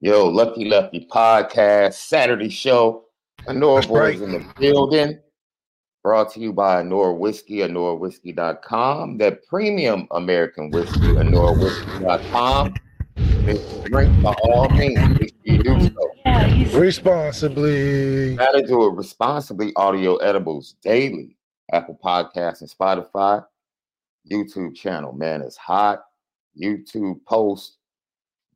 Yo, Lucky Lefty podcast, Saturday show. Anora Boys right. in the building. Brought to you by Anora Whiskey, AnoraWhiskey.com. That premium American whiskey, AnoraWhiskey.com. Drink by all means. You do so. Responsibly. Gotta do it responsibly. Audio edibles daily. Apple Podcasts and Spotify. YouTube channel, man, it's hot. YouTube post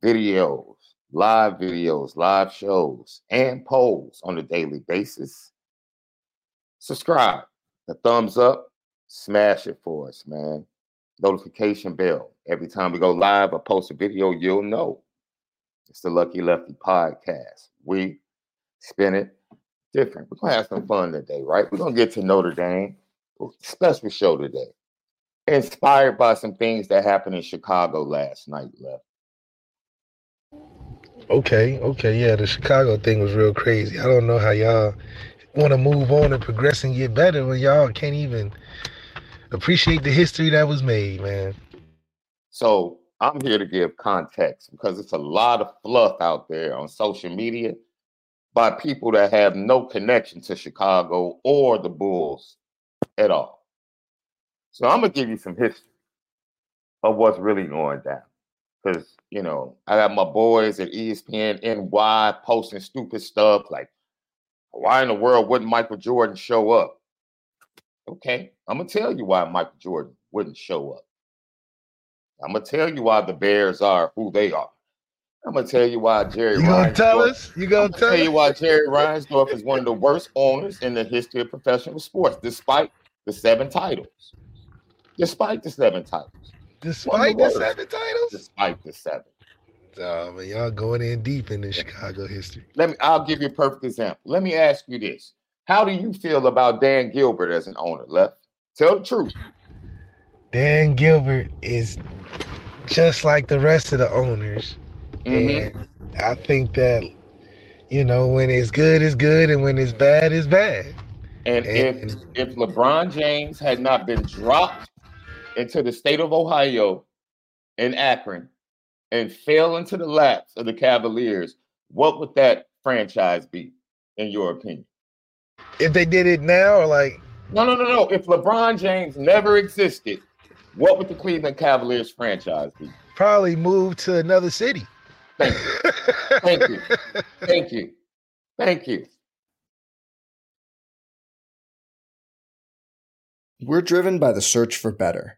videos live videos, live shows, and polls on a daily basis. Subscribe, a thumbs up, smash it for us, man. Notification bell. Every time we go live or post a video, you'll know. It's the Lucky Lefty podcast. We spin it different. We're gonna have some fun today, right? We're gonna get to Notre Dame. Special show today. Inspired by some things that happened in Chicago last night, left. Okay, okay, yeah, the Chicago thing was real crazy. I don't know how y'all want to move on and progress and get better when y'all can't even appreciate the history that was made, man. So I'm here to give context because it's a lot of fluff out there on social media by people that have no connection to Chicago or the Bulls at all. So I'm gonna give you some history of what's really going down because you know I got my boys at ESPN NY posting stupid stuff like, why in the world wouldn't Michael Jordan show up? Okay, I'm gonna tell you why Michael Jordan wouldn't show up. I'm gonna tell you why the Bears are who they are. I'm gonna tell you why Jerry. You gonna Reinsdorf, tell us? You gonna tell, tell you why Jerry Reinsdorf is one of the worst owners in the history of professional sports, despite the seven titles. Despite the seven titles. Despite the, the seven titles? Despite the seven. Oh man, y'all going in deep in the Chicago history. Let me I'll give you a perfect example. Let me ask you this. How do you feel about Dan Gilbert as an owner, left? Tell the truth. Dan Gilbert is just like the rest of the owners. Mm-hmm. And I think that, you know, when it's good, it's good, and when it's bad, it's bad. And, and if if LeBron James had not been dropped into the state of Ohio in Akron and fell into the laps of the Cavaliers, what would that franchise be, in your opinion? If they did it now, or like no, no, no, no. If LeBron James never existed, what would the Cleveland Cavaliers franchise be? Probably move to another city. Thank you. Thank you. Thank you. Thank you. We're driven by the search for better.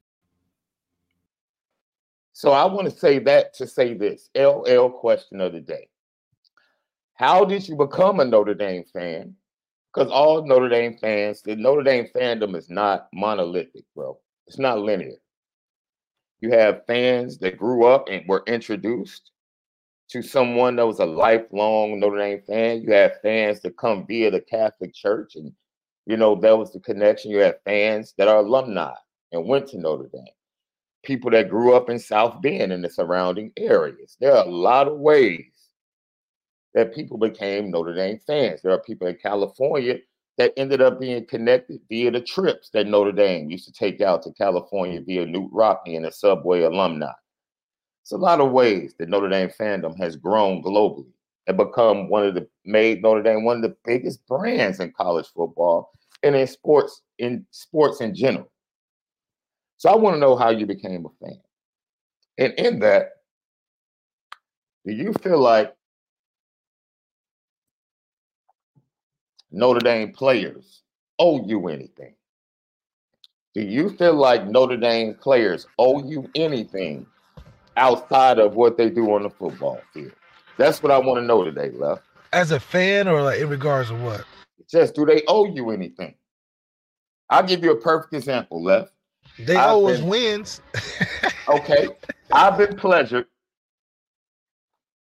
So I want to say that to say this LL question of the day. How did you become a Notre Dame fan? Because all Notre Dame fans, the Notre Dame fandom is not monolithic, bro. It's not linear. You have fans that grew up and were introduced to someone that was a lifelong Notre Dame fan. You have fans that come via the Catholic Church, and you know that was the connection. You have fans that are alumni and went to Notre Dame. People that grew up in South Bend and the surrounding areas. There are a lot of ways that people became Notre Dame fans. There are people in California that ended up being connected via the trips that Notre Dame used to take out to California via Knute Rockne and the subway alumni. It's a lot of ways that Notre Dame fandom has grown globally and become one of the made Notre Dame one of the biggest brands in college football and in sports in sports in general. So I want to know how you became a fan. And in that, do you feel like Notre Dame players owe you anything? Do you feel like Notre Dame players owe you anything outside of what they do on the football field? That's what I want to know today, Left. As a fan or like in regards to what? Just do they owe you anything? I'll give you a perfect example, Left. They I've owe us wins. okay. I've been pleasured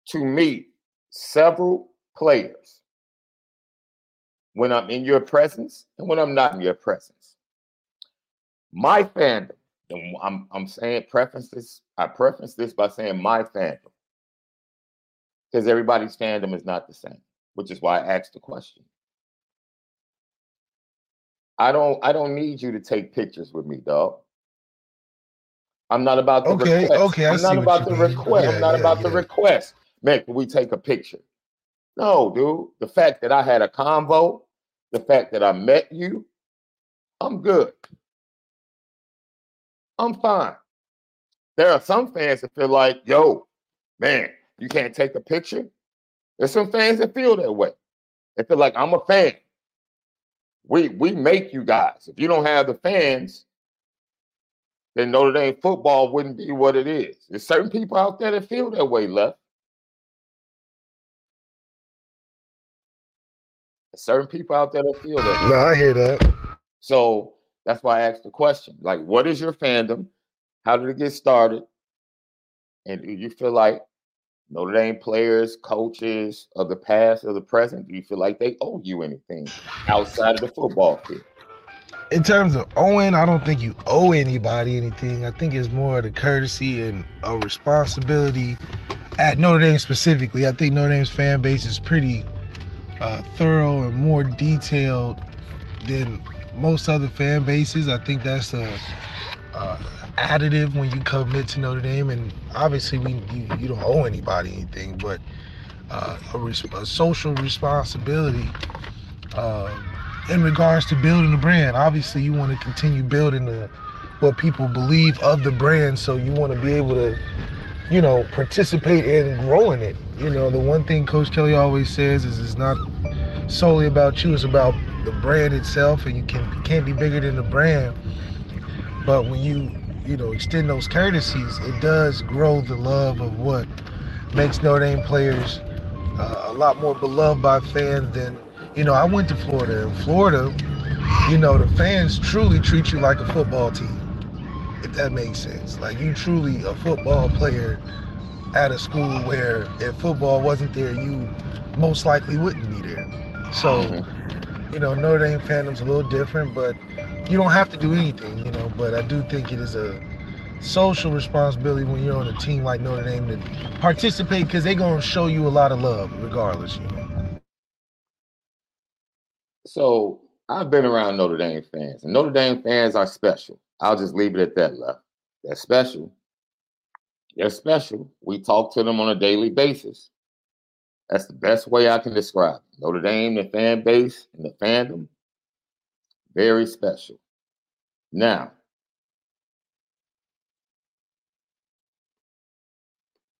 to meet several players when I'm in your presence and when I'm not in your presence. My fandom, and I'm I'm saying preference this, I preference this by saying my fandom. Because everybody's fandom is not the same, which is why I asked the question. I don't I don't need you to take pictures with me, dog. I'm not about the okay, request. Okay, I I'm not about the mean. request. Yeah, I'm not yeah, about yeah. the request. Man, can we take a picture? No, dude. The fact that I had a convo, the fact that I met you, I'm good. I'm fine. There are some fans that feel like, yo, man, you can't take a picture. There's some fans that feel that way. They feel like I'm a fan. We we make you guys. If you don't have the fans, then Notre Dame football wouldn't be what it is. There's certain people out there that feel that way, left. There's certain people out there that feel that. No, I hear that. So that's why I asked the question. Like, what is your fandom? How did it get started? And do you feel like Notre Dame players, coaches of the past or the present, do you feel like they owe you anything outside of the football field? In terms of owing, I don't think you owe anybody anything. I think it's more of the courtesy and a responsibility at Notre Dame specifically. I think Notre Dame's fan base is pretty uh, thorough and more detailed than most other fan bases. I think that's a, a additive when you commit to Notre Dame, and obviously we you, you don't owe anybody anything, but uh, a, res- a, social responsibility uh, in regards to building the brand. Obviously, you want to continue building the what people believe of the brand, so you want to be able to, you know, participate in growing it. You know, the one thing Coach Kelly always says is it's not solely about you; it's about the brand itself, and you can can't be bigger than the brand. But when you you know, extend those courtesies, it does grow the love of what makes Notre Dame players uh, a lot more beloved by fans than, you know, I went to Florida. In Florida, you know, the fans truly treat you like a football team, if that makes sense. Like you truly a football player at a school where if football wasn't there, you most likely wouldn't be there. So, mm-hmm. you know, Notre Dame fandom's a little different, but you don't have to do anything, you know, but I do think it is a social responsibility when you're on a team like Notre Dame to participate because they're going to show you a lot of love regardless, you know. So I've been around Notre Dame fans, and Notre Dame fans are special. I'll just leave it at that, left. They're special. They're special. We talk to them on a daily basis. That's the best way I can describe it. Notre Dame, the fan base, and the fandom very special. Now,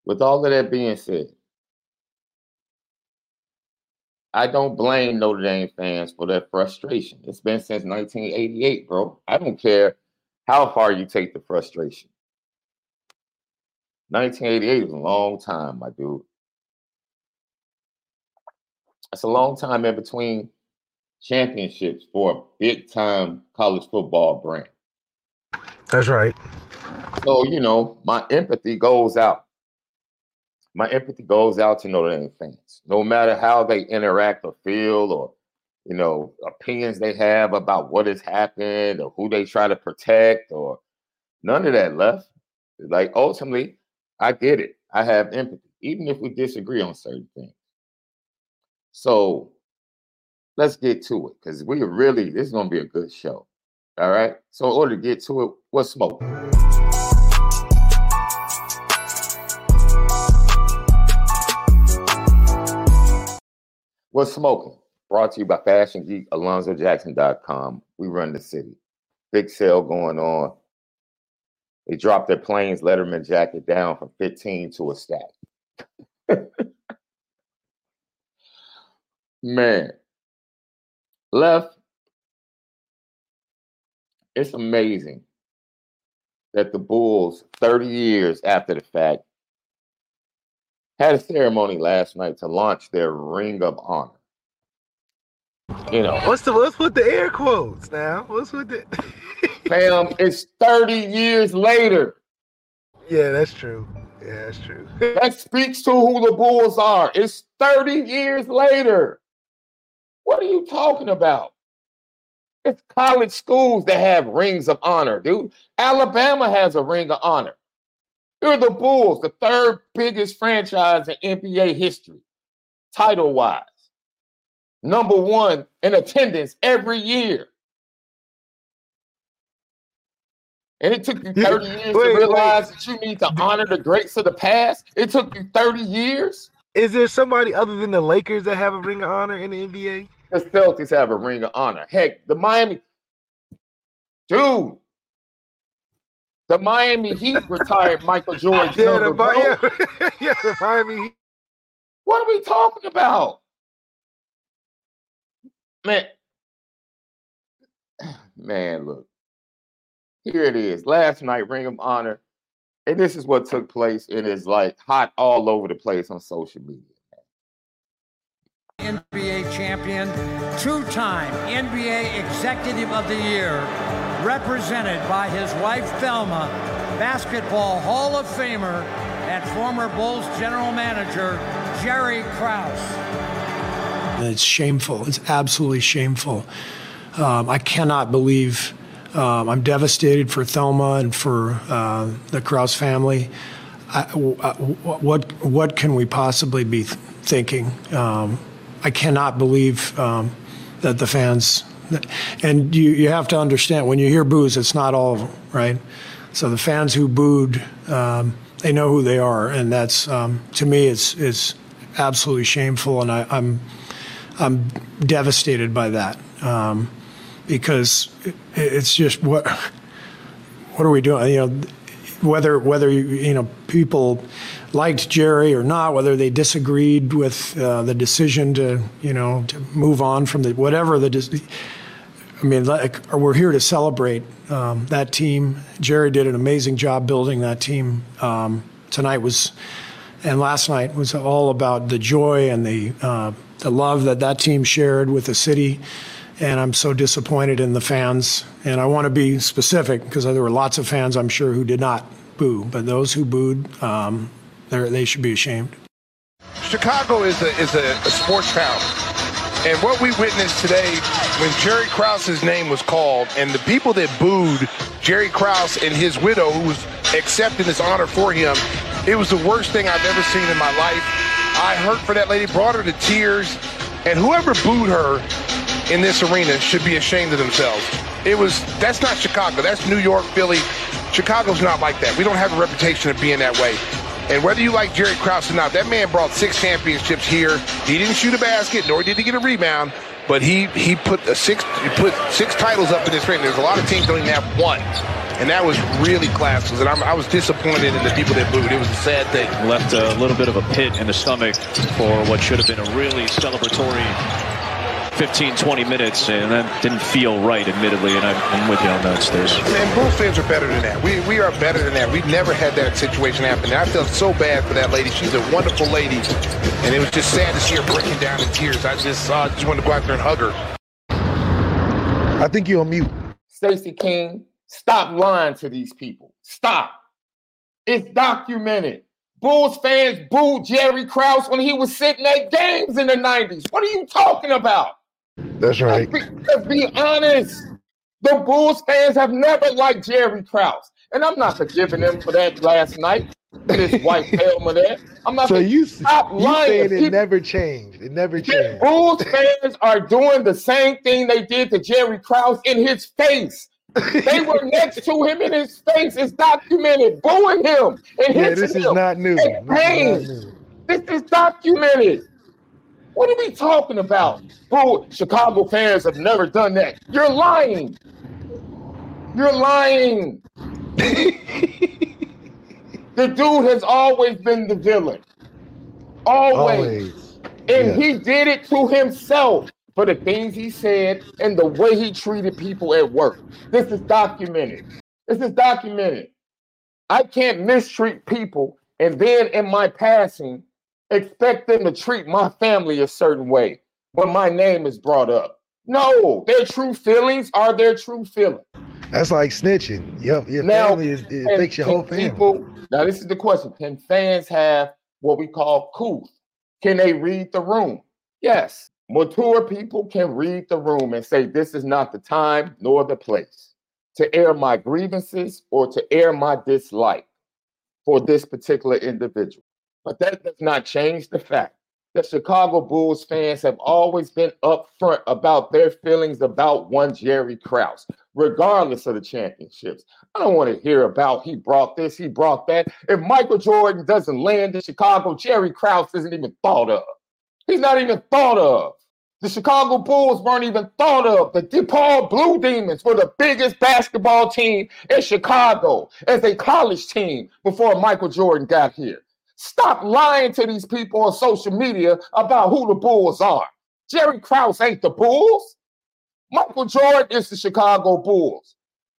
with all of that being said, I don't blame Notre Dame fans for their frustration. It's been since 1988, bro. I don't care how far you take the frustration. 1988 is a long time, my dude. That's a long time in between championships for a big time college football brand. That's right. So, you know, my empathy goes out. My empathy goes out to Notre Dame fans, no matter how they interact or feel or, you know, opinions they have about what has happened or who they try to protect or none of that left. Like, ultimately, I get it. I have empathy, even if we disagree on certain things. So let's get to it because we really, this is to be a good show. All right. So, in order to get to it, what's smoke? Smoking? Brought to you by Fashion Geek, AlonzoJackson.com. We run the city. Big sale going on. They dropped their planes Letterman jacket down from 15 to a stack. Man, left. It's amazing that the Bulls, 30 years after the fact, had a ceremony last night to launch their Ring of Honor. You know, What's the what's with the air quotes now? What's with the fam, it's 30 years later. Yeah, that's true. Yeah, that's true. That speaks to who the Bulls are. It's 30 years later. What are you talking about? It's college schools that have rings of honor, dude. Alabama has a ring of honor. You're the Bulls, the third biggest franchise in NBA history, title wise. Number one in attendance every year. And it took you 30 years Wait, to wait. realize that you need to honor the greats of the past. It took you 30 years. Is there somebody other than the Lakers that have a ring of honor in the NBA? The Celtics have a ring of honor. Heck, the Miami, dude, the Miami Heat retired Michael Jordan. Yeah, the, number, bro. Yeah, yeah, the Miami. Heat. What are we talking about? Man, man, look. Here it is. Last night, Ring of Honor. And this is what took place. It is like hot all over the place on social media. NBA champion, two-time NBA Executive of the Year, represented by his wife Thelma, Basketball Hall of Famer and former Bulls general manager Jerry Krause. It's shameful. It's absolutely shameful. Um, I cannot believe. Um, I'm devastated for Thelma and for uh, the Krause family. Uh, what what can we possibly be th- thinking? Um, I cannot believe um, that the fans. And you, you have to understand when you hear boos, it's not all of them, right? So the fans who booed, um, they know who they are, and that's um, to me, it's it's absolutely shameful, and I, I'm I'm devastated by that um, because it, it's just what what are we doing? You know, whether whether you, you know people liked Jerry or not, whether they disagreed with uh, the decision to you know to move on from the whatever the. dis- I mean, like, we're here to celebrate um, that team. Jerry did an amazing job building that team. Um, tonight was, and last night was all about the joy and the uh, the love that that team shared with the city. And I'm so disappointed in the fans. And I want to be specific because there were lots of fans, I'm sure, who did not boo. But those who booed, um, they're- should be ashamed. Chicago is a is a, a sports town. And what we witnessed today when Jerry Krause's name was called and the people that booed Jerry Krause and his widow who was accepting this honor for him, it was the worst thing I've ever seen in my life. I hurt for that lady, brought her to tears, and whoever booed her in this arena should be ashamed of themselves. It was that's not Chicago. That's New York, Philly. Chicago's not like that. We don't have a reputation of being that way. And whether you like Jerry Krause or not, that man brought six championships here. He didn't shoot a basket, nor did he get a rebound, but he he put six he put six titles up in his ring. There's a lot of teams don't even have one. And that was really classless. And I'm, i was disappointed in the people that booed. It was a sad thing. Left a little bit of a pit in the stomach for what should have been a really celebratory 15, 20 minutes, and that didn't feel right, admittedly, and I'm, I'm with you on that, Stairs. And Bulls fans are better than that. We, we are better than that. We've never had that situation happen. I felt so bad for that lady. She's a wonderful lady, and it was just sad to see her breaking down in tears. I just, uh, just wanted to go out there and hug her. I think you're on mute. Stacey King, stop lying to these people. Stop. It's documented. Bulls fans booed Jerry Krause when he was sitting at games in the 90s. What are you talking about? That's right. Let's be, honest. The Bulls fans have never liked Jerry Krause. And I'm not forgiving them for that last night. This white helmet there. I'm not So you, stop you lying. saying it never changed. It never changed. Bulls fans are doing the same thing they did to Jerry Krause in his face. They were next to him in his face. It's documented. Booing him and Yeah, this is him. not new. This is not new. This is documented. What are we talking about? Boo, Chicago fans have never done that. You're lying. You're lying. the dude has always been the villain. Always. Always. And Yeah. he did it to himself for the things he said and the way he treated people at work. This is documented. This is documented. I can't mistreat people and then in my passing expect them to treat my family a certain way when my name is brought up. No, their true feelings are their true feelings. That's like snitching. Your, your Now, family is, it affects your whole family. people, now this is the question. Can fans have what we call couth? Can they read the room? Yes. Mature people can read the room and say, this is not the time nor the place to air my grievances or to air my dislike for this particular individual. But that does not change the fact that Chicago Bulls fans have always been upfront about their feelings about one Jerry Krause, regardless of the championships. I don't want to hear about he brought this, he brought that. If Michael Jordan doesn't land in Chicago, Jerry Krause isn't even thought of. He's not even thought of. The Chicago Bulls weren't even thought of. The DePaul Blue Demons were the biggest basketball team in Chicago as a college team before Michael Jordan got here. Stop lying to these people on social media about who the Bulls are. Jerry Krause ain't the Bulls. Michael Jordan is the Chicago Bulls.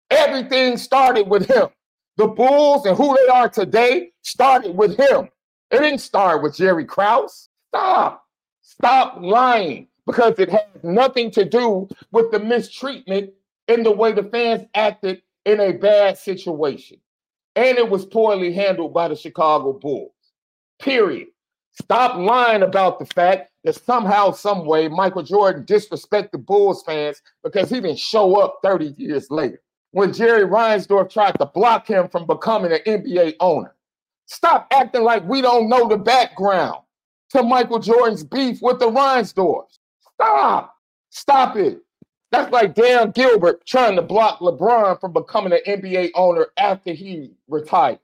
Everything started with him. The Bulls and who they are today started with him. It didn't start with Jerry Krause. Stop. Stop lying because it has nothing to do with the mistreatment in the way the fans acted in a bad situation. And it was poorly handled by the Chicago Bulls. Period. Stop lying about the fact that somehow, some way, Michael Jordan disrespected Bulls fans because he didn't show up 30 years later when Jerry Reinsdorf tried to block him from becoming an NBA owner. Stop acting like we don't know the background to Michael Jordan's beef with the Reinsdorfs. Stop. Stop it. That's like Dan Gilbert trying to block LeBron from becoming an NBA owner after he retires.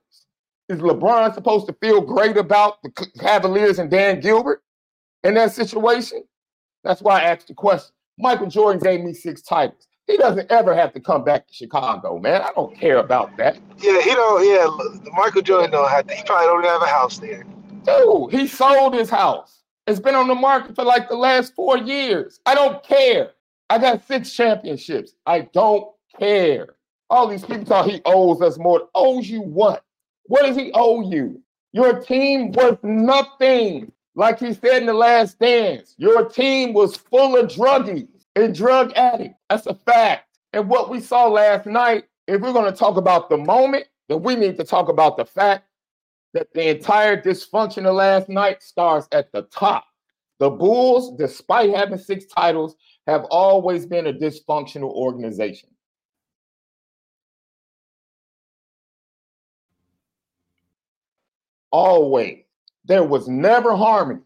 Is LeBron supposed to feel great about the Cavaliers and Dan Gilbert in that situation? That's why I asked the question. Michael Jordan gave me six titles. He doesn't ever have to come back to Chicago, man. I don't care about that. Yeah, he don't. Yeah, Michael Jordan don't have to. He probably don't have a house there. Dude, he sold his house. It's been on the market for like the last four years. I don't care. I got six championships. I don't care. All these people talk he owes us more. Owes you what? What does he owe you? Your team was nothing. Like he said in the last dance, your team was full of druggies and drug addicts. That's a fact. And what we saw last night, if we're going to talk about the moment, then we need to talk about the fact that the entire dysfunction of last night starts at the top. The Bulls, despite having six titles, have always been a dysfunctional organization. Always. There was never harmony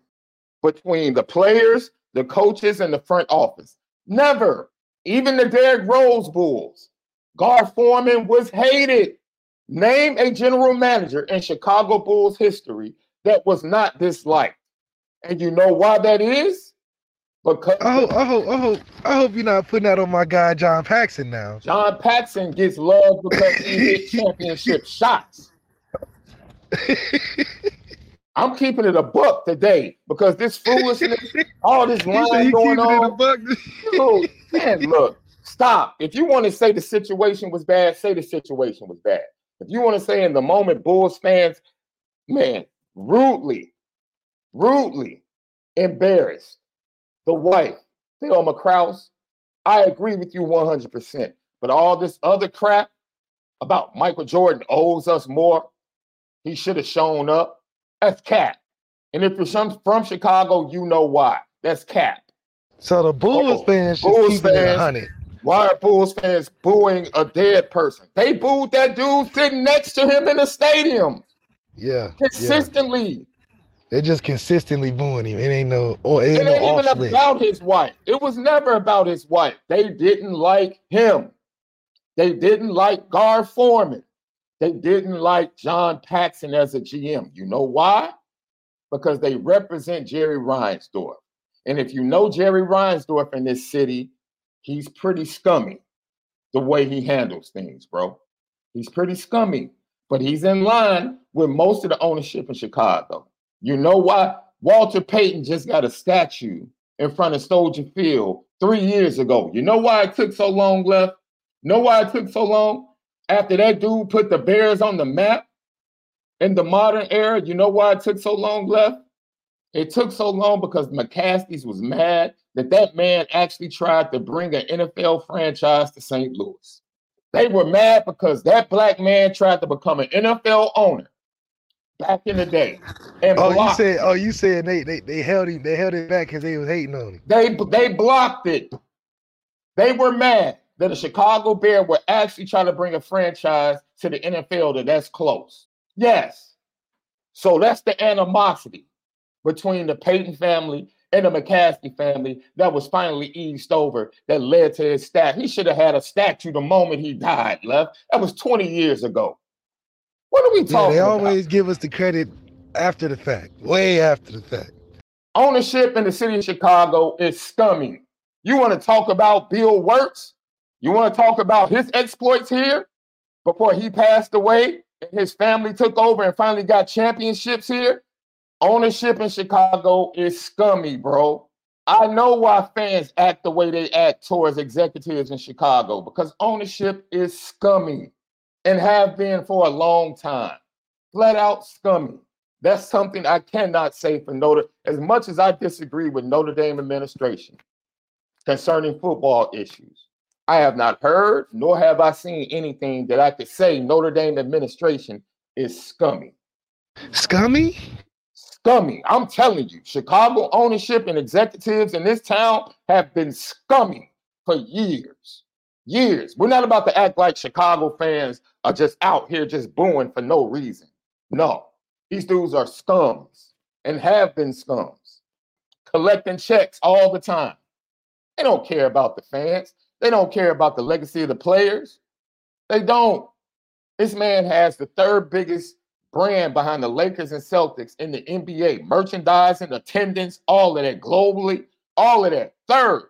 between the players, the coaches, and the front office. Never. Even the Derrick Rose Bulls. Gar Forman was hated. Name a general manager in Chicago Bulls history that was not disliked. And you know why that is? Because I hope, I hope, I hope, I hope you're not putting that on my guy John Paxson now. John Paxson gets love because he hit championship shots. I'm keeping it a buck today because this foolishness, all this He said line he going keeping it a on. buck. Dude, man, look, stop. If you want to say the situation was bad, say the situation was bad. If you want to say in the moment, Bulls fans, man, rudely, rudely embarrassed the wife, Thelma Krause, I agree with you 100%. But all this other crap about Michael Jordan owes us more, he should have shown up, that's cap. And if you're some, from Chicago, you know why. That's cap. So the Bulls Oh, fans just Bulls fans. hundred. Why are Bulls fans booing a dead person? They booed that dude sitting next to him in the stadium Yeah, yeah. consistently. They're just consistently booing him. It ain't no, or it It ain't no even about his wife. It was never about his wife. They didn't like him. They didn't like Gar Forman. They didn't like John Paxson as a GM. You know why? Because they represent Jerry Reinsdorf. And if you know Jerry Reinsdorf in this city, he's pretty scummy the way he handles things, bro. He's pretty scummy, but he's in line with most of the ownership in Chicago. You know why? Walter Payton just got a statue in front of Soldier Field three years ago. You know why it took so long left? Know why it took so long? After that dude put the Bears on the map in the modern era, you know why it took so long left? It took so long because McCaskey's was mad that that man actually tried to bring an NFL franchise to St. Louis. They were mad because that black man tried to become an NFL owner back in the day. And Oh, you said, oh, you said they they, they held him, they held it back because they was hating on him. They they blocked it. They were mad that a Chicago Bear would actually try to bring a franchise to the NFL that that's close. Yes. So that's the animosity between the Payton family and the McCaskey family that was finally eased over that led to his stat. He should have had a statue the moment he died, left. That was 20 years ago. What are we Yeah, talking they about? always give us the credit after the fact, way after the fact. ownership in the city of Chicago is scummy. You want to talk about Bill Wirtz? You want to talk about his exploits here before he passed away and his family took over and finally got championships here? Ownership in Chicago is scummy, bro. I know why fans act the way they act towards executives in Chicago because ownership is scummy and have been for a long time. Flat out scummy. That's something I cannot say for Notre. As much as I disagree with Notre Dame administration concerning football issues, I have not heard nor have I seen anything that I could say Notre Dame administration is scummy. Scummy? Scummy. I'm telling you, Chicago ownership and executives in this town have been scummy for years. Years. We're not about to act like Chicago fans are just out here just booing for no reason. No, these dudes are scums and have been scums, collecting checks all the time. They don't care about the fans. They don't care about the legacy of the players. They don't. This man has the third biggest brand behind the Lakers and Celtics in the NBA, merchandising, attendance, all of that globally, all of that. Third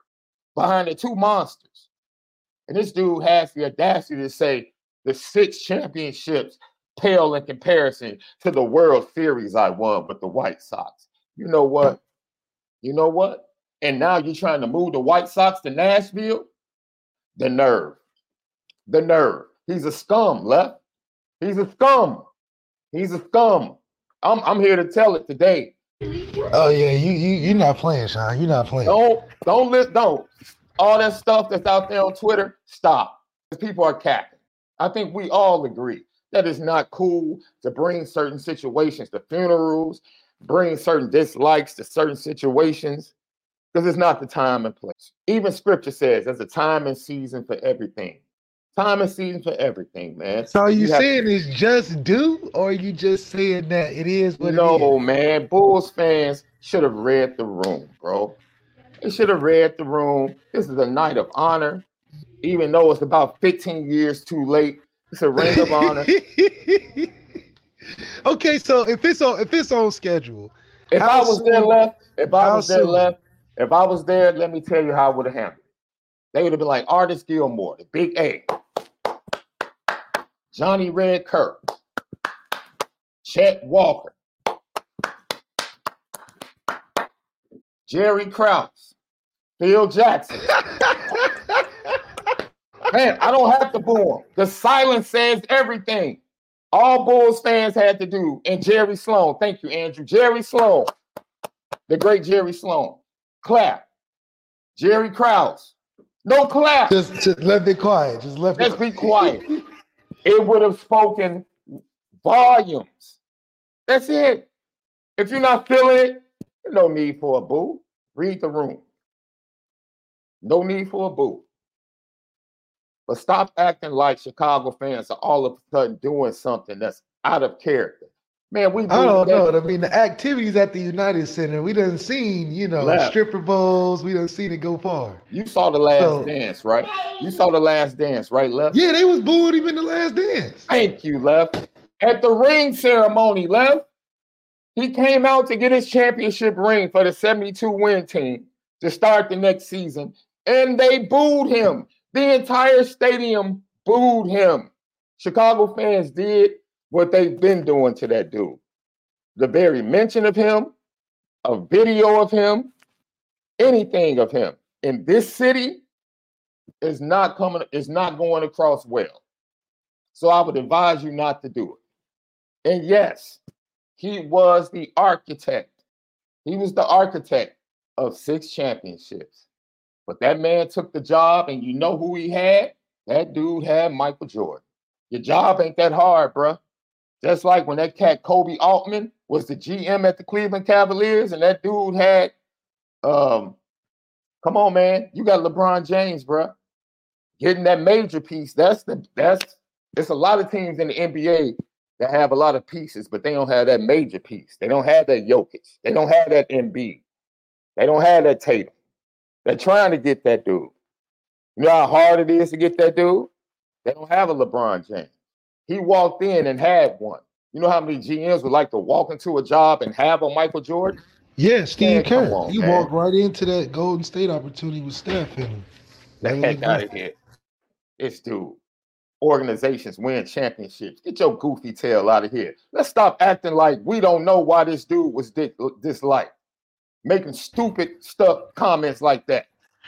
behind the two monsters. And this dude has the audacity to say the six championships pale in comparison to the World Series I won with the White Sox. You know what? You know what? And now you're trying to move the White Sox to Nashville? The nerve. The nerve. He's a scum, left. He's a scum. He's a scum. I'm, I'm here to tell it today. Oh yeah, you you you're not playing, Shaun. You're not playing. Don't don't let don't all that stuff that's out there on Twitter. Stop. People are capping. I think we all agree that it's not cool to bring certain situations to funerals, bring certain dislikes to certain situations, because it's not the time and place. Even Scripture says there's a time and season for everything. Time and season for everything, man. So are you, have- saying it's just due, or are you just saying that it is what it No, is? man. Bulls fans should have read the room, bro. They should have read the room. This is a night of honor, even though it's about 15 years too late. It's a ring of honor. okay, so if it's on if it's on schedule, If I was there left, if I was there left, If I was there, let me tell you how I would have handled it. They would have been like Artis Gilmore, the Big A, Johnny Red Kerr, Chet Walker, Jerry Krause, Phil Jackson. Man, I don't have to boo him. The silence says everything. All Bulls fans had to do, and Jerry Sloan. Thank you, Andrew. Jerry Sloan, the great Jerry Sloan. Clap. Jerry Krause. No clap. Just, just let it quiet. Just let Let's be quiet. It would have spoken volumes. That's it. If you're not feeling it, no need for a boo. Read the room. No need for a boo. But stop acting like Chicago fans are all of a sudden doing something that's out of character. Man, we I don't know. I mean, the activities at the United Center, we done seen, you know, Left. stripper bowls. We done seen it go far. You saw the last So- dance, right? You saw the last dance, right, Left? Yeah, they was booing him in the last dance. Thank you, Left. At the ring ceremony, Left, he came out to get his championship ring for the 72 win team to start the next season, and they booed him. The entire stadium booed him. Chicago fans did what they've been doing to that dude. The very mention of him, a video of him, anything of him in this city is not coming, is not going across well. So I would advise you not to do it. And yes, he was the architect. He was the architect of six championships. But that man took the job, and you know who he had? That dude had Michael Jordan. Your job ain't that hard, bruh. Just like when that cat Koby Altman was the GM at the Cleveland Cavaliers, and that dude had, um, come on, man, you got LeBron James, bruh. Getting that major piece. That's the that's. It's a lot of teams in the NBA that have a lot of pieces, but they don't have that major piece. They don't have that Jokic. They don't have that Embiid. They don't have that Tatum. They're trying to get that dude. You know how hard it is to get that dude? They don't have a LeBron James. He walked in and had one. You know how many GMs would like to walk into a job and have a Michael Jordan? Yeah, Steve Kerr. on, he man. walked right into that Golden State opportunity with Steph and The heck out of here. This dude. Organizations win championships. Get your goofy tail out of here. Let's stop acting like we don't know why this dude was di- disliked. Making stupid stuff, comments like that.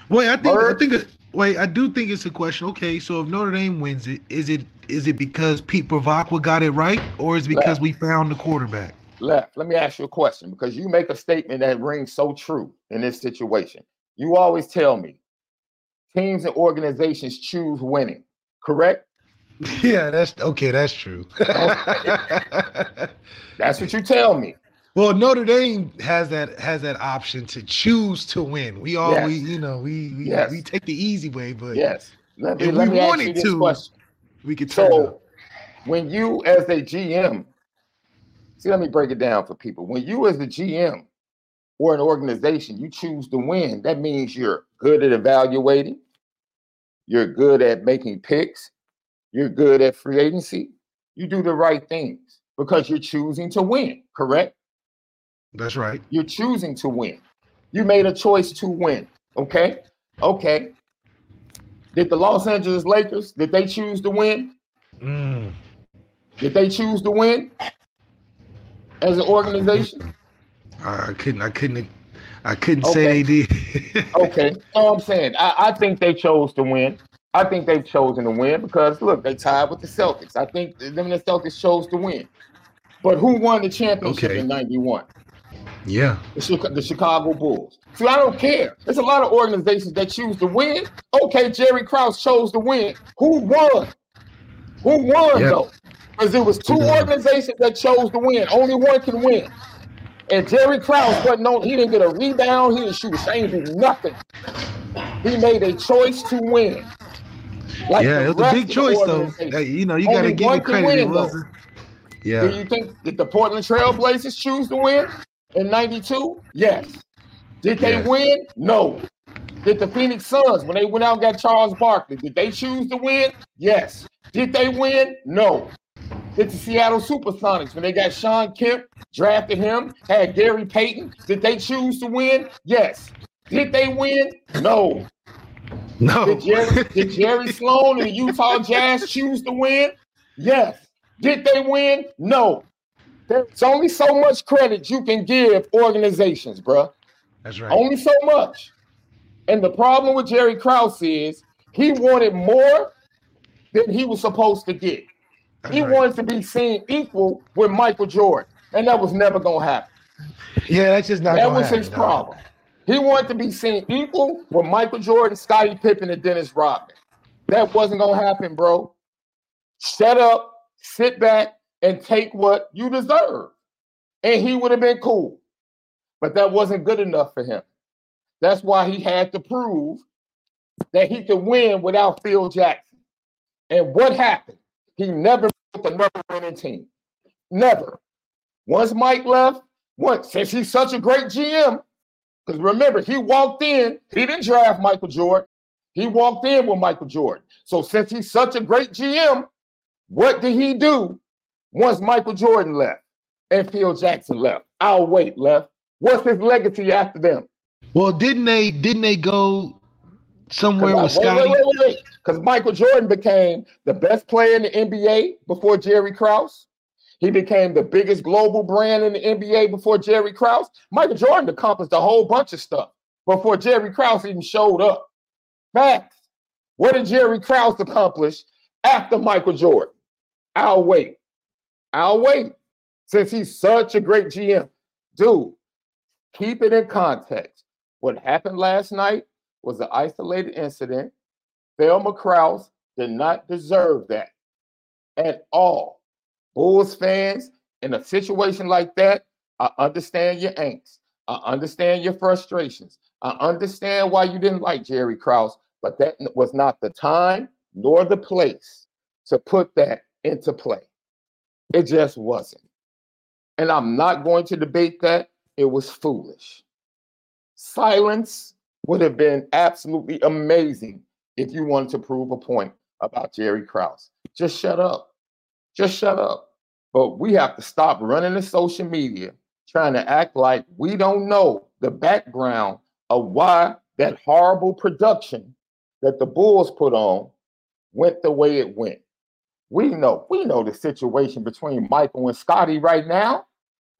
Wait, I think I think wait, I do think it's a question. Okay, so if Notre Dame wins it, is it is it because Pete Bevacqua got it right, or is it because Left. we found the quarterback? Left, let me ask you a question because you make a statement that rings so true in this situation. You always tell me teams and organizations choose winning, correct? Yeah, that's okay. That's true. That's what you tell me. Well, Notre Dame has that has that option to choose to win. We all Yes. we you know we we, Yes. we take the easy way, but Yes. Let me, If we wanted to, question. we could So up. when you as a GM, see, let me break it down for people. When you as a GM or an organization, you choose to win, that means you're good at evaluating, you're good at making picks, you're good at free agency, you do the right things because you're choosing to win, correct? That's right. You're choosing to win. You made a choice to win. Okay. Okay. Did the Los Angeles Lakers, did they choose to win? Mm. Did they choose to win as an organization? I couldn't. I couldn't. I couldn't say they did. Okay. No, I'm saying I, I think they chose to win. I think they've chosen to win because look, they tied with the Celtics. I think them and the Celtics chose to win. But who won the championship Okay. in 91? Yeah. the, the Chicago Bulls. See, I don't care. There's a lot of organizations that choose to win. Okay, Jerry Krause chose to win. Who won? Who won Yeah. though? Because it was two organizations that chose to win. Only one can win. And Jerry Krause wasn't on. He didn't get a rebound. He didn't shoot a shame. Nothing. He made a choice to win. Like yeah, it was a big choice though. That- you know, you Only got to give it credit. It win, was. though. a- Do you think that the Portland Trailblazers choose to win in 92? Yes. Did they Yes. win? No. Did the Phoenix Suns, when they went out and got Charles Barkley, did they choose to win? Yes. Did they win? No. Did the Seattle Supersonics, when they got Shawn Kemp, drafted him, had Gary Payton, did they choose to win? Yes. Did they win? No. No. Did Jerry, did Jerry Sloan and the Utah Jazz choose to win? Yes. Did they win? No. There's only so much credit you can give organizations, bruh. That's right. Only so much. And the problem with Jerry Krause is he wanted more than he was supposed to get. That's he right. wanted to be seen equal with Michael Jordan, and that was never gonna happen. Yeah, that's just not. that was happen, his dog. problem. He wanted to be seen equal with Michael Jordan, Scottie Pippen, and Dennis Rodman. That wasn't gonna happen, bro. Shut up, sit back, and take what you deserve. And he would have been cool. But that wasn't good enough for him. That's why he had to prove that he could win without Phil Jackson. And what happened? He never built another winning team. Never. Once Mike left, once since he's such a great GM, because remember, he walked in, he didn't draft Michael Jordan. He walked in with Michael Jordan. So since he's such a great GM, what did he do once Michael Jordan left and Phil Jackson left? I'll wait, left. What's his legacy after them? Well, didn't they? Didn't they go somewhere with Scottie? wait, wait, wait. Because Michael Jordan became the best player in the NBA before Jerry Krause. He became the biggest global brand in the NBA before Jerry Krause. Michael Jordan accomplished a whole bunch of stuff before Jerry Krause even showed up. Facts. What did Jerry Krause accomplish after Michael Jordan? I'll wait. I'll wait. Since he's such a great GM. Dude, keep it in context. What happened last night was an isolated incident. Thelma Krause did not deserve that at all. Bulls fans, in a situation like that, I understand your angst. I understand your frustrations. I understand why you didn't like Jerry Krause, but that was not the time nor the place to put that into play. It just wasn't. And I'm not going to debate that. It was foolish. Silence would have been absolutely amazing if you wanted to prove a point about Jerry Krause. Just shut up. Just shut up. But we have to stop running the social media trying to act like we don't know the background of why that horrible production that the Bulls put on went the way it went. We know, we know the situation between Michael and Scottie right now.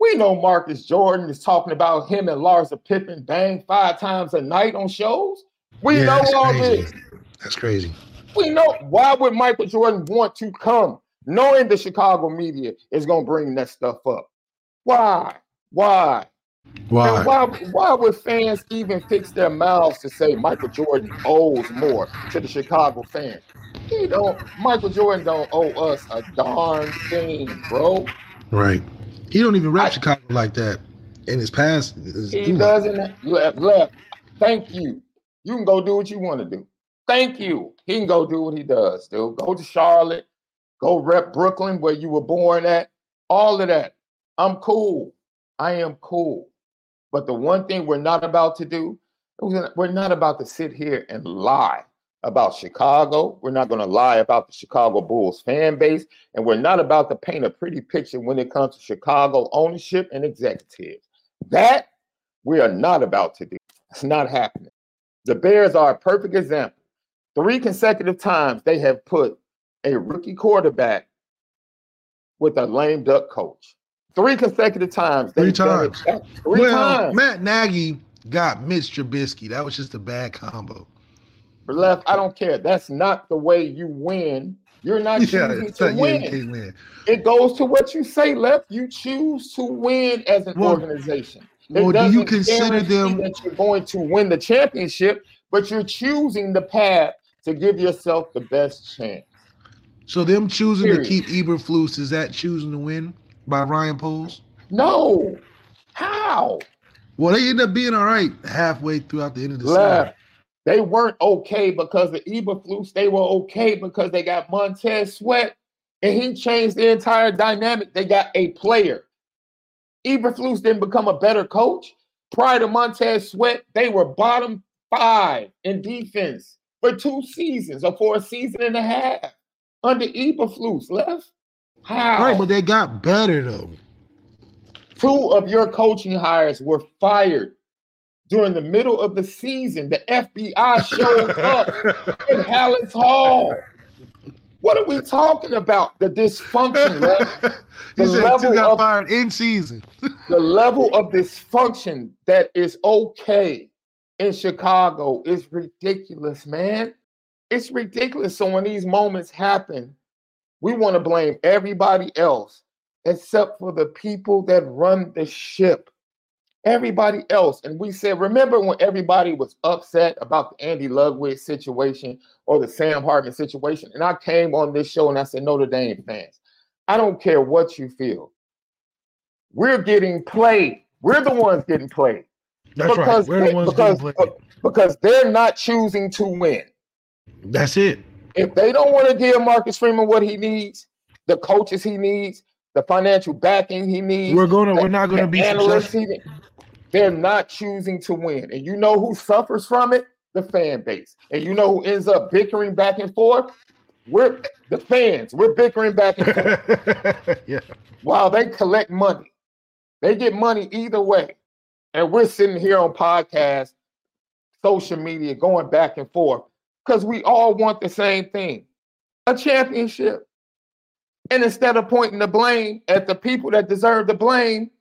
We know Marcus Jordan is talking about him and Larsa Pippen bang five times a night on shows. We Yeah, know all crazy. this. That's crazy. We know why would Michael Jordan want to come, knowing the Chicago media is gonna bring that stuff up? Why? Why? Why? And why why would fans even fix their mouths to say Michael Jordan owes more to the Chicago fans? He don't Michael Jordan don't owe us a darn thing, bro. Right. He don't even rep I- Chicago like that in his past. He doesn't left left. Thank you. You can go do what you want to do. Thank you. He can go do what he does. Still go to Charlotte, go rep Brooklyn where you were born at. All of that. I'm cool. I am cool. But the one thing we're not about to do, we're not about to sit here and lie about Chicago. We're not going to lie about the Chicago Bulls fan base. And we're not about to paint a pretty picture when it comes to Chicago ownership and executives. That we are not about to do. It's not happening. The Bears are a perfect example. Three consecutive times they have put a rookie quarterback with a lame duck coach. Three consecutive times. Three they've done it. times. Three well, times. Matt Nagy got Mitch Trubisky. That was just a bad combo. Left, I don't care. That's not the way you win. You're not Yeah, choosing to win. you win. It goes to what you say, left. You choose to win as an Well- organization. It Well, do you consider them? that you're going to win the championship, but you're choosing the path to give yourself the best chance. So them choosing Period. to keep Eberflus is that choosing to win by Ryan Poles? No. How? Well, they end up being all right halfway throughout the end of the Left. season. They weren't okay because of Eberflus. They were okay because they got Montez Sweat, and he changed the entire dynamic. They got a player. Eberflus didn't become a better coach. Prior to Montez Sweat, they were bottom five in defense for two seasons or for a season and a half under Eberflus. Left. How? Right, but they got better though. Two of your coaching hires were fired during the middle of the season. The FBI showed up in Halas Hall. What are we talking about? The dysfunction, right? The level got of, fired in season. the level of dysfunction that is okay in Chicago is ridiculous, man. It's ridiculous. So when these moments happen, we want to blame everybody else except for the people that run the ship. Everybody else. And we said, remember when everybody was upset about the Andy Ludwig situation or the Sam Hartman situation? And I came on this show and I said, Notre Dame fans, I don't care what you feel. We're getting played. We're the ones getting played. That's because right. We're the ones because, getting played. Because they're not choosing to win. That's it. If they don't want to give Marcus Freeman what he needs, the coaches he needs, the financial backing he needs, we're gonna we're not gonna be successful. They're not choosing to win. And you know who suffers from it? The fan base. And you know who ends up bickering back and forth? We're the fans. We're bickering back and forth. yeah. While they collect money. They get money either way. And we're sitting here on podcast, social media, going back and forth because we all want the same thing a championship. And instead of pointing the blame at the people that deserve the blame,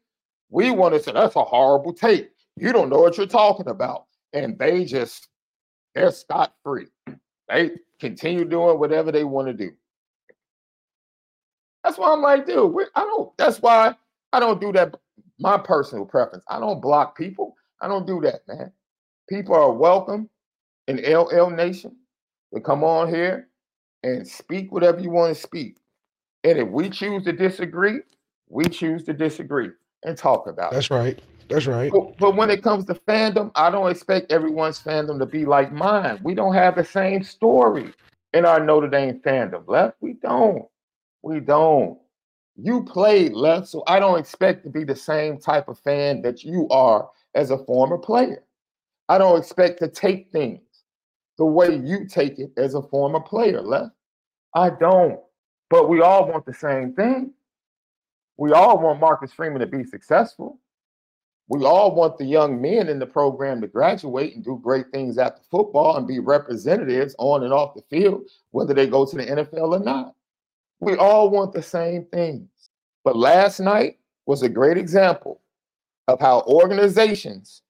we want to say that's a horrible take. You don't know what you're talking about. And they just, they're scot free. They continue doing whatever they want to do. That's why I'm like, dude, I don't, that's why I don't do that. My personal preference. I don't block people. I don't do that, man. People are welcome in LL Nation to come on here and speak whatever you want to speak. And if we choose to disagree, we choose to disagree and talk about it. That's it. right. That's right. But, but, when it comes to fandom, I don't expect everyone's fandom to be like mine. We don't have the same story in our Notre Dame fandom, left. We don't. We don't. You played left, so I don't expect to be the same type of fan that you are as a former player. I don't expect to take things the way you take it as a former player, left. I don't. But we all want the same thing. We all want Marcus Freeman to be successful. We all want the young men in the program to graduate and do great things after football and be representatives on and off the field, whether they go to the NFL or not. We all want the same things. But last night was a great example of how organizations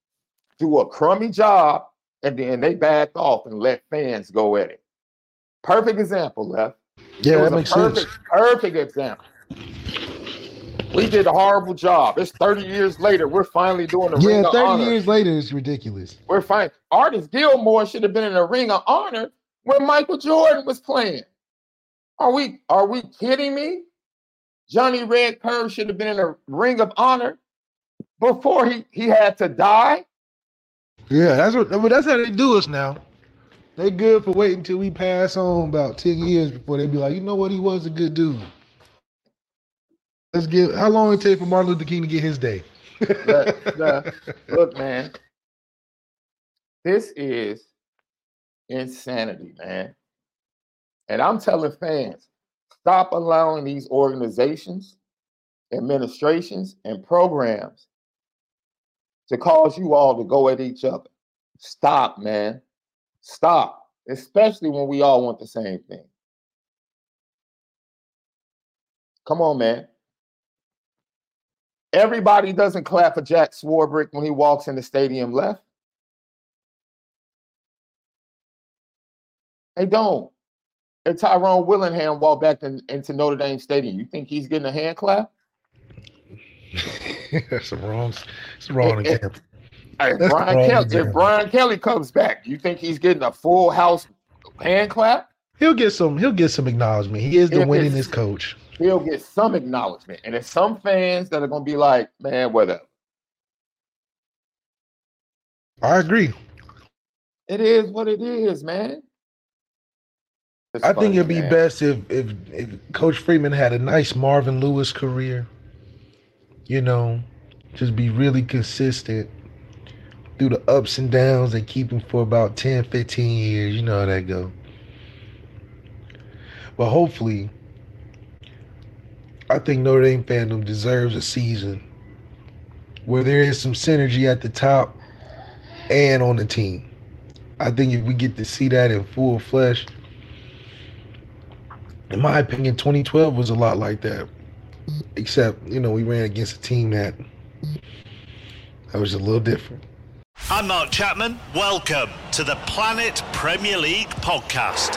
do a crummy job and then they backed off and let fans go at it. Perfect example, left. Yeah, that makes perfect, sense. Perfect example. We did a horrible job. It's 30 years later. We're finally doing the yeah, ring 30 of honor. Yeah, 30 years later is ridiculous. We're fine. Artis Gilmore should have been in the ring of honor when Michael Jordan was playing. Are we are we kidding me? Johnny Red Kerr should have been in the ring of honor before he, he had to die. Yeah, that's what but that's how they do us now. They good for waiting until we pass on about 10 years before they be like, you know what, he was a good dude. Let's give how long it take for Martin Luther King to get his day? look, man, this is insanity, man. And I'm telling fans, stop allowing these organizations, administrations, and programs to cause you all to go at each other. Stop, man. Stop. Especially when we all want the same thing. Come on, man. Everybody doesn't clap for Jack Swarbrick when he walks in the stadium left. They don't. And Tyrone Willingham walked back in, into Notre Dame Stadium. You think he's getting a hand clap? That's the wrong. It's the wrong example. If Brian, Kelly, if Brian Kelly comes back, you think he's getting a full house hand clap? He'll get some. He'll get some acknowledgement. He is the winningest coach he'll get some acknowledgement. And there's some fans that are gonna be like, man, whatever. I agree. It is what it is, man. It's I funny, think it'd be man. best if, if if Coach Freeman had a nice Marvin Lewis career. You know, just be really consistent through the ups and downs and keep him for about 10, 15 years. You know how that go. But hopefully I think Notre Dame fandom deserves a season where there is some synergy at the top and on the team. I think if we get to see that in full flesh, in my opinion, 2012 was a lot like that. Except, you know, we ran against a team that that was a little different. I'm Mark Chapman. Welcome to the Planet Premier League podcast.